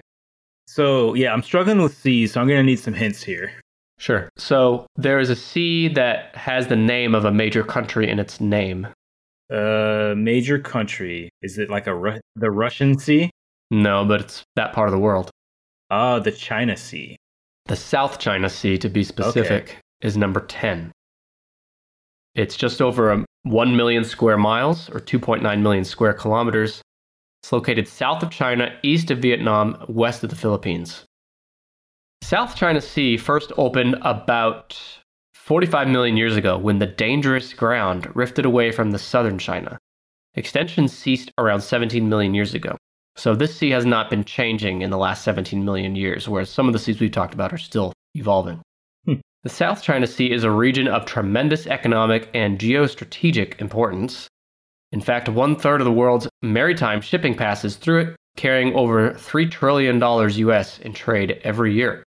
So, yeah, I'm struggling with seas, so I'm going to need some hints here. Sure. So there is a sea that has the name of a major country in its name. Uh, major country. Is it like a Ru- the Russian Sea? No, but it's that part of the world. Ah, the China Sea. The South China Sea, to be specific, is number 10. It's just over um, 1 million square miles or 2.9 million square kilometers. It's located south of China, east of Vietnam, west of the Philippines. South China Sea first opened about 45 million years ago when the dangerous ground rifted away from the southern China. Extension ceased around 17 million years ago. So this sea has not been changing in the last 17 million years, whereas some of the seas we've talked about are still evolving. Hmm. The South China Sea is a region of tremendous economic and geostrategic importance. In fact, one third of the world's maritime shipping passes through it, carrying over $3 trillion US in trade every year.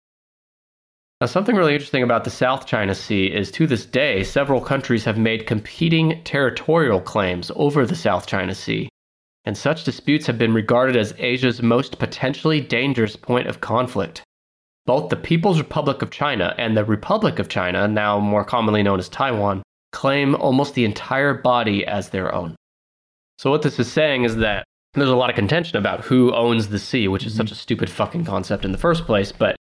Now, something really interesting about the South China Sea is to this day, several countries have made competing territorial claims over the South China Sea, and such disputes have been regarded as Asia's most potentially dangerous point of conflict. Both the People's Republic of China and the Republic of China, now more commonly known as Taiwan, claim almost the entire body as their own. So, what this is saying is that there's a lot of contention about who owns the sea, which is Mhm. such a stupid fucking concept in the first place, but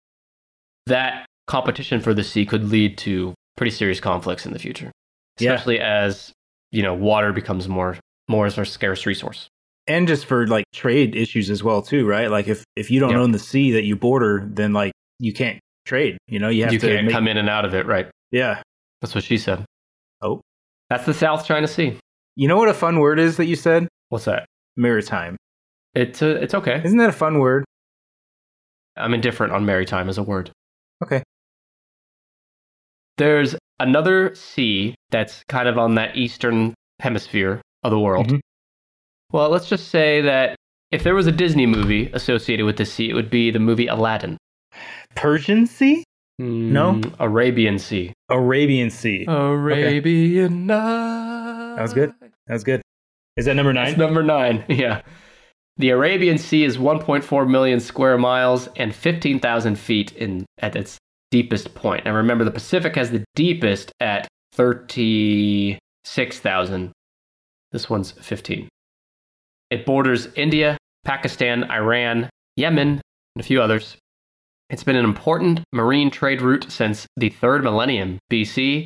that competition for the sea could lead to pretty serious conflicts in the future, Yeah. especially as you know water becomes more more as a scarce resource. And just for like trade issues as well, too, right? Like if, if you don't Yeah. own the sea that you border, then like you can't trade. You know, you have You to can't make- come in and out of it, right? Yeah. That's what she said. Oh. That's the South China Sea. You know what a fun word is that you said? What's that? Maritime. It's uh, it's okay. Isn't that a fun word? I'm indifferent on maritime as a word. Okay. There's another sea that's kind of on that eastern hemisphere of the world. Mhm. Well, let's just say that if there was a Disney movie associated with the sea, it would be the movie Aladdin. Persian Sea? No? Mm, Arabian Sea. Arabian Sea. Arabian night. That was good. That was good. Is that number That's nine? number nine. Yeah. The Arabian Sea is 1.4 million square miles and 15,000 feet in at its deepest point. And remember, the Pacific has the deepest at 36,000. This one's 15. It borders India, Pakistan, Iran, Yemen, and a few others. It's been an important marine trade route since the third millennium BC,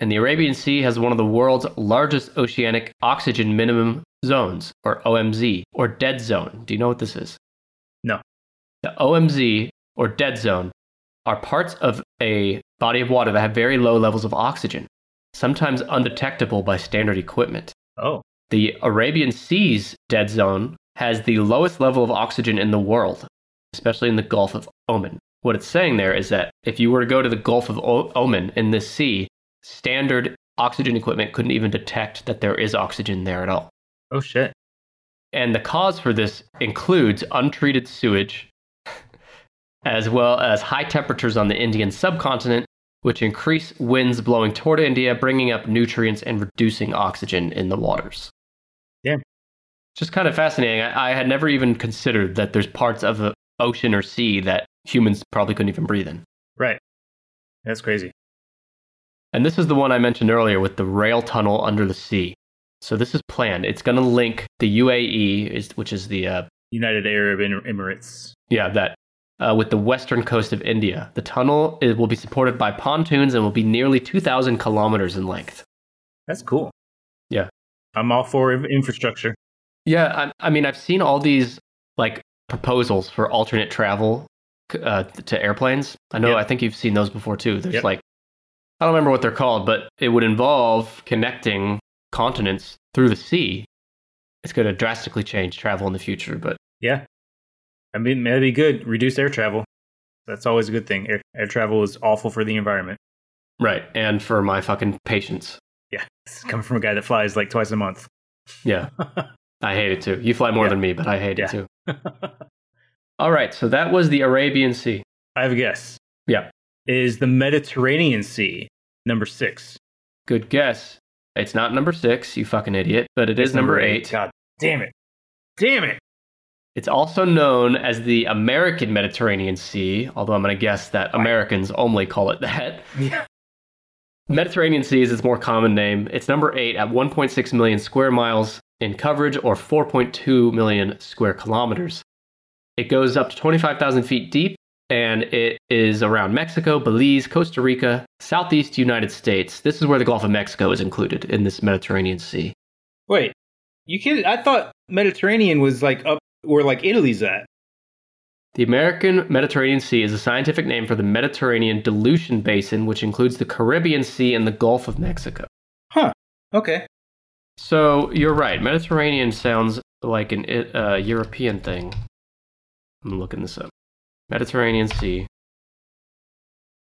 and the Arabian Sea has one of the world's largest oceanic oxygen minimum zones, or OMZ, or dead zone. Do you know what this is? No. The OMZ, or dead zone, are parts of a body of water that have very low levels of oxygen, sometimes undetectable by standard equipment. Oh. The Arabian Sea's dead zone has the lowest level of oxygen in the world, especially in the Gulf of Oman. What it's saying there is that if you were to go to the Gulf of o- Oman in this sea, standard oxygen equipment couldn't even detect that there is oxygen there at all. Oh shit. And the cause for this includes untreated sewage, as well as high temperatures on the Indian subcontinent, which increase winds blowing toward India, bringing up nutrients and reducing oxygen in the waters. Damn. Just kind of fascinating. I, I had never even considered that there's parts of the ocean or sea that humans probably couldn't even breathe in. Right. That's crazy. And this is the one I mentioned earlier with the rail tunnel under the sea. So this is planned. It's going to link the UAE, which is the uh, United Arab Emirates. Yeah, that. Uh, with the western coast of India. The tunnel it will be supported by pontoons and will be nearly 2,000 kilometers in length. That's cool. I'm all for infrastructure. Yeah, I, I mean, I've seen all these like proposals for alternate travel uh, to airplanes. I know, Yep. I think you've seen those before too. There's Yep. like, I don't remember what they're called, but it would involve connecting continents through the sea. It's going to drastically change travel in the future, but Yeah. I mean, that'd be good. Reduce air travel. That's always a good thing. Air, air travel is awful for the environment. right. And for my fucking patience. Yeah. It's coming from a guy that flies like twice a month. Yeah. I hate it too. You fly more Yeah. than me, but I hate Yeah. it too. All right, so that was the Arabian Sea. I have a guess. Yeah. Is the Mediterranean Sea number six? Good guess. It's not number six, you fucking idiot, but it is It's number eight. God damn it. Damn it. It's also known as the American Mediterranean Sea, although I'm going to guess that Americans only call it that. Yeah. Mediterranean Sea is its more common name. It's number eight at 1.6 million square miles in coverage or 4.2 million square kilometers. It goes up to 25,000 feet deep and it is around Mexico, Belize, Costa Rica, southeast United States. This is where the Gulf of Mexico is included in this Mediterranean Sea. Wait. You kidding? I thought Mediterranean was like up where like Italy's at. The American Mediterranean Sea is a scientific name for the Mediterranean dilution basin, which includes the Caribbean Sea and the Gulf of Mexico. Huh. Okay. So you're right. Mediterranean sounds like an uh, European thing. I'm looking this up. Mediterranean Sea.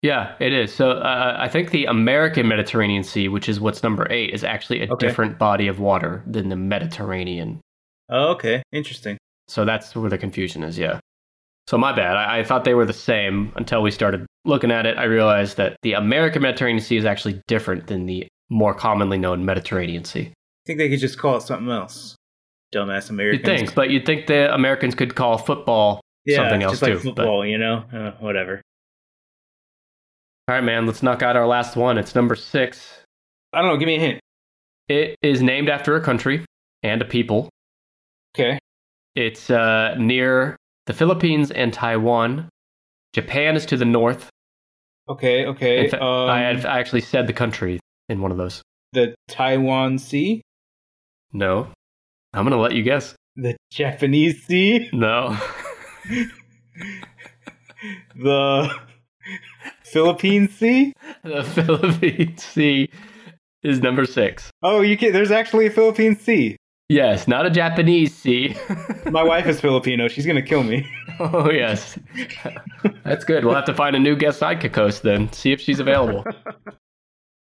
Yeah, it is. So uh, I think the American Mediterranean Sea, which is what's number eight, is actually a Okay. different body of water than the Mediterranean. Oh, okay. Interesting. So that's where the confusion is, yeah. So my bad. I, I thought they were the same until we started looking at it. I realized that the American Mediterranean Sea is actually different than the more commonly known Mediterranean Sea. I think they could just call it something else. Dumbass Americans. You'd think, but you'd think the Americans could call football yeah, something else just like too, but- football, you know? Uh, whatever. All right, man, let's knock out our last one. It's number six. I don't know. Give me a hint. It is named after a country and a people. Okay. It's uh, near the Philippines and Taiwan. Japan is to the north. Okay. Okay. Fact, um, I had I actually said the country in one of those. the Taiwan Sea, No. I'm going to let you guess. the Japanese Sea, No. the Philippine Sea. the Philippine Sea is number six. Oh, you can. There's actually a Philippine Sea. Yes, not a Japanese sea. My wife is Filipino. She's gonna kill me. oh, yes. That's good. We'll have to find a new guest sidekick host then, see if she's available.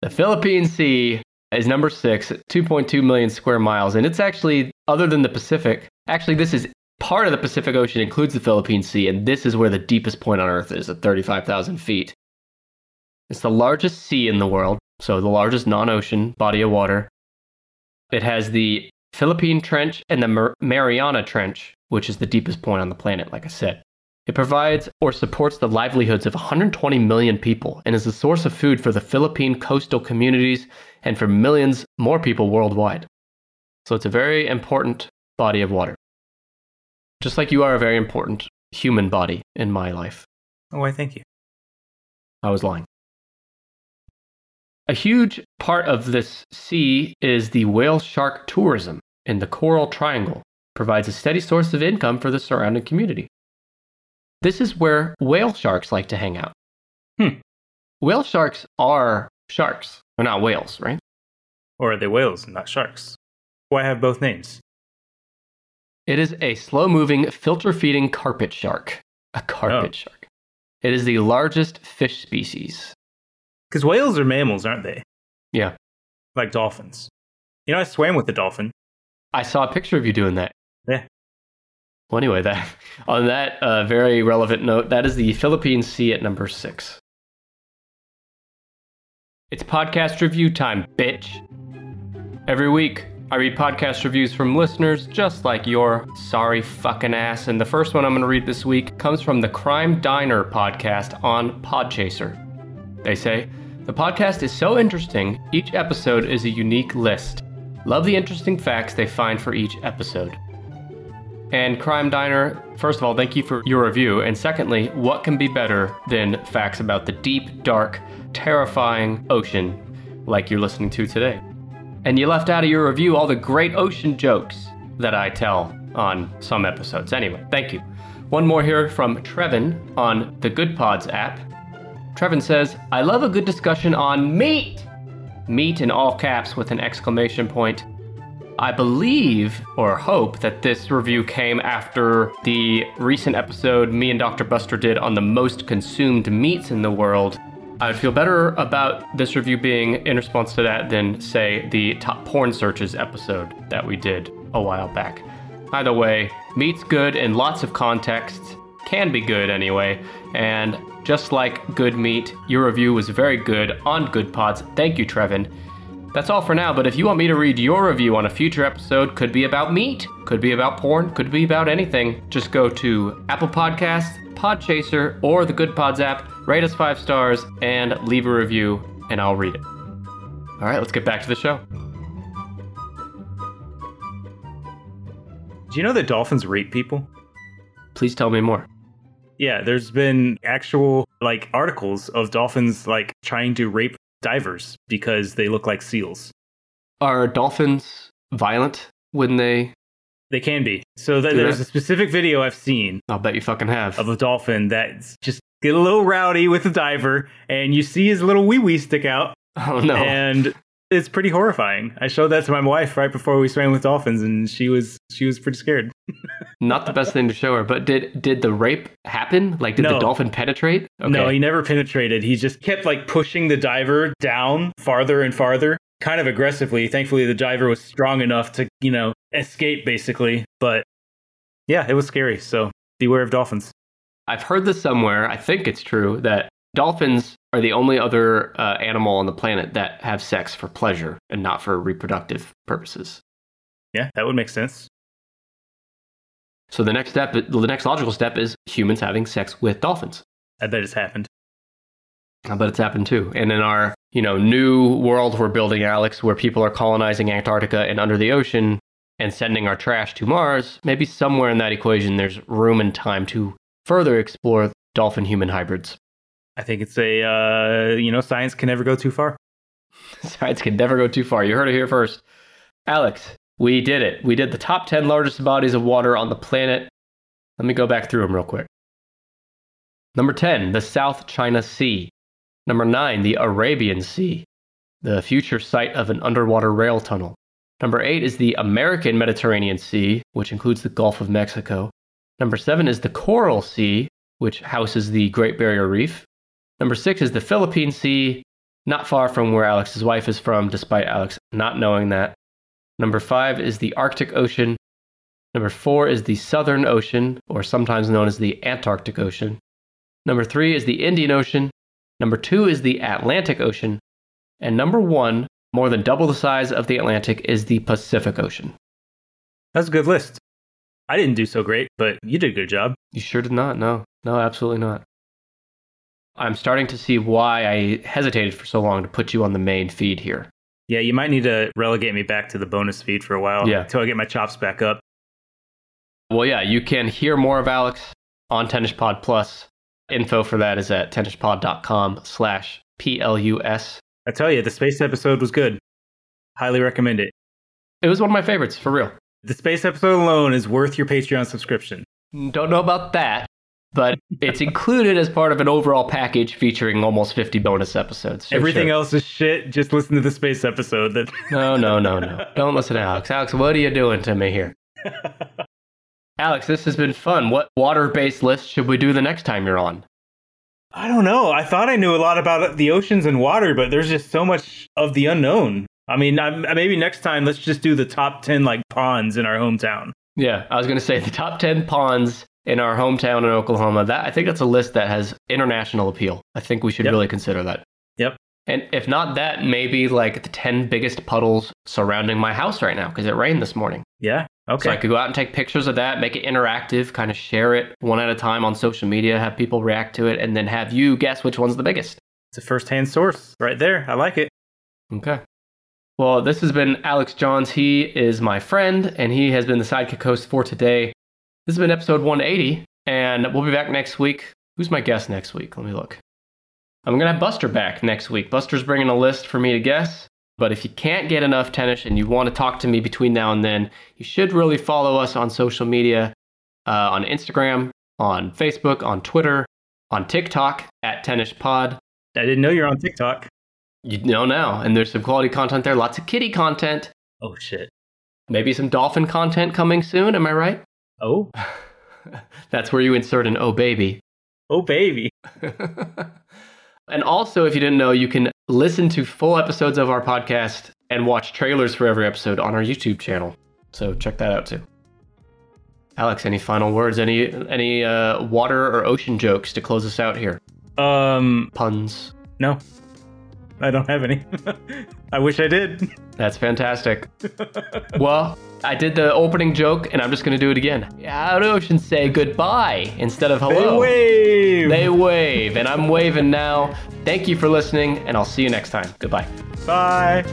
the Philippine Sea is number six, 2.2 million square miles. And it's actually, other than the Pacific, actually, this is part of the Pacific Ocean, includes the Philippine Sea. And this is where the deepest point on Earth is at 35,000 feet. It's the largest sea in the world, so the largest non ocean body of water. It has the Philippine Trench and the Mar- Mariana Trench, which is the deepest point on the planet, like I said. It provides or supports the livelihoods of 120 million people and is a source of food for the Philippine coastal communities and for millions more people worldwide. So it's a very important body of water. Just like you are a very important human body in my life. Oh, why, thank you. I was lying. A huge part of this sea is the whale shark tourism in the Coral Triangle, provides a steady source of income for the surrounding community. This is where whale sharks like to hang out. Hmm. Whale sharks are sharks. They're not whales, right? Or are they whales, and not sharks? Why have both names? It is a slow moving, filter feeding carpet shark. A carpet Oh. shark. It is the largest fish species. Because whales are mammals, aren't they? Yeah. Like dolphins. You know, I swam with a dolphin. I saw a picture of you doing that. Yeah. Well, anyway, that on that uh, very relevant note, that is the Philippine Sea at number six. It's podcast review time, bitch. Every week, I read podcast reviews from listeners just like your sorry fucking ass. And the first one I'm going to read this week comes from the Crime Diner podcast on Podchaser. They say, The podcast is so interesting, each episode is a unique list. Love the interesting facts they find for each episode. And Crime Diner, first of all, thank you for your review. And secondly, what can be better than facts about the deep, dark, terrifying ocean like you're listening to today? And you left out of your review all the great ocean jokes that I tell on some episodes. Anyway, thank you. One more here from Trevin on the Good Pods app. Trevin says, I love a good discussion on meat. Meat in all caps with an exclamation point. I believe or hope that this review came after the recent episode me and Dr. Buster did on the most consumed meats in the world. I would feel better about this review being in response to that than, say, the top porn searches episode that we did a while back. Either way, meat's good in lots of contexts, can be good anyway, and just like good meat, your review was very good on Good Pods. Thank you, Trevin. That's all for now, but if you want me to read your review on a future episode, could be about meat, could be about porn, could be about anything, just go to Apple Podcasts, Podchaser, or the Good Pods app, rate us five stars, and leave a review, and I'll read it. All right, let's get back to the show. Do you know that dolphins rape people? Please tell me more. Yeah, there's been actual like articles of dolphins like trying to rape divers because they look like seals. Are dolphins violent when they. They can be. So th- there's they? a specific video I've seen I'll bet you fucking have. of a dolphin that's just get a little rowdy with a diver, and you see his little wee wee stick out, oh no. and it's pretty horrifying. I showed that to my wife right before we swam with dolphins, and she was she was pretty scared. Not the best thing to show her, but did did the rape happen? Like, did the dolphin penetrate? No, he never penetrated. He just kept like pushing the diver down farther and farther, kind of aggressively. Thankfully, the diver was strong enough to, you know, escape basically. But yeah, it was scary. So beware of dolphins. I've heard this somewhere. I think it's true that dolphins are the only other uh, animal on the planet that have sex for pleasure and not for reproductive purposes. Yeah, that would make sense. So the next step, the next logical step, is humans having sex with dolphins. I bet it's happened. I bet it's happened too. And in our, you know, new world we're building, Alex, where people are colonizing Antarctica and under the ocean and sending our trash to Mars, maybe somewhere in that equation there's room and time to further explore dolphin human hybrids. I think it's a, uh, you know, science can never go too far. Science can never go too far. You heard it here first. Alex, we did it. We did the top 10 largest bodies of water on the planet. Let me go back through them real quick. Number 10, the South China Sea. Number 9, the Arabian Sea, the future site of an underwater rail tunnel. Number eight is the American Mediterranean Sea, which includes the Gulf of Mexico. Number seven is the Coral Sea, which houses the Great Barrier Reef. Number six is the Philippine Sea, not far from where Alex's wife is from, despite Alex not knowing that. Number five is the Arctic Ocean. Number four is the Southern Ocean, or sometimes known as the Antarctic Ocean. Number three is the Indian Ocean. Number two is the Atlantic Ocean. And number one, more than double the size of the Atlantic, is the Pacific Ocean. That's a good list. I didn't do so great, but you did a good job. You sure did not. No, no, absolutely not. I'm starting to see why I hesitated for so long to put you on the main feed here. Yeah, you might need to relegate me back to the bonus feed for a while. Yeah. Until I get my chops back up. Well, yeah, you can hear more of Alex on Tennis Pod Plus. Info for that is at tennispod.com slash P-L-U-S. I tell you, the space episode was good. Highly recommend it. It was one of my favorites, for real. The space episode alone is worth your Patreon subscription. Don't know about that, but it's included as part of an overall package featuring almost 50 bonus episodes. So Everything sure. else is shit. Just listen to the space episode. That No, no, no, no. Don't listen to Alex. Alex, what are you doing to me here? Alex, this has been fun. What water based list should we do the next time you're on? I don't know. I thought I knew a lot about the oceans and water, but there's just so much of the unknown. I mean, I, maybe next time let's just do the top 10 like ponds in our hometown. Yeah, I was going to say the top 10 ponds in our hometown in Oklahoma. That I think that's a list that has international appeal. I think we should Yep. really consider that. Yep. And if not that, maybe like the 10 biggest puddles surrounding my house right now because it rained this morning. Yeah. Okay. So I could go out and take pictures of that, make it interactive, kind of share it one at a time on social media, have people react to it, and then have you guess which one's the biggest. it's a first hand source right there. I like it. Okay. Well, this has been Alex Johns. He is my friend, and he has been the sidekick host for today. This has been episode 180, and we'll be back next week. Who's my guest next week? Let me look. I'm going to have Buster back next week. Buster's bringing a list for me to guess. But if you can't get enough tennis and you want to talk to me between now and then, you should really follow us on social media uh, on Instagram, on Facebook, on Twitter, on TikTok at Tennis Pod. I didn't know you're on TikTok. You know now, and there's some quality content there, lots of kitty content. Oh, shit. Maybe some dolphin content coming soon, am I right? Oh, That's where you insert an oh baby. oh, baby. and also, if you didn't know, you can listen to full episodes of our podcast and watch trailers for every episode on our YouTube channel. So check that out too. Alex, any final words? Any any uh, water or ocean jokes to close us out here? Um, Puns. no, I don't have any. I wish I did. That's fantastic. well, I did the opening joke, and I'm just going to do it again. How'd oceans say goodbye instead of hello? They wave. They wave, and I'm waving now. Thank you for listening, and I'll see you next time. Goodbye. Bye.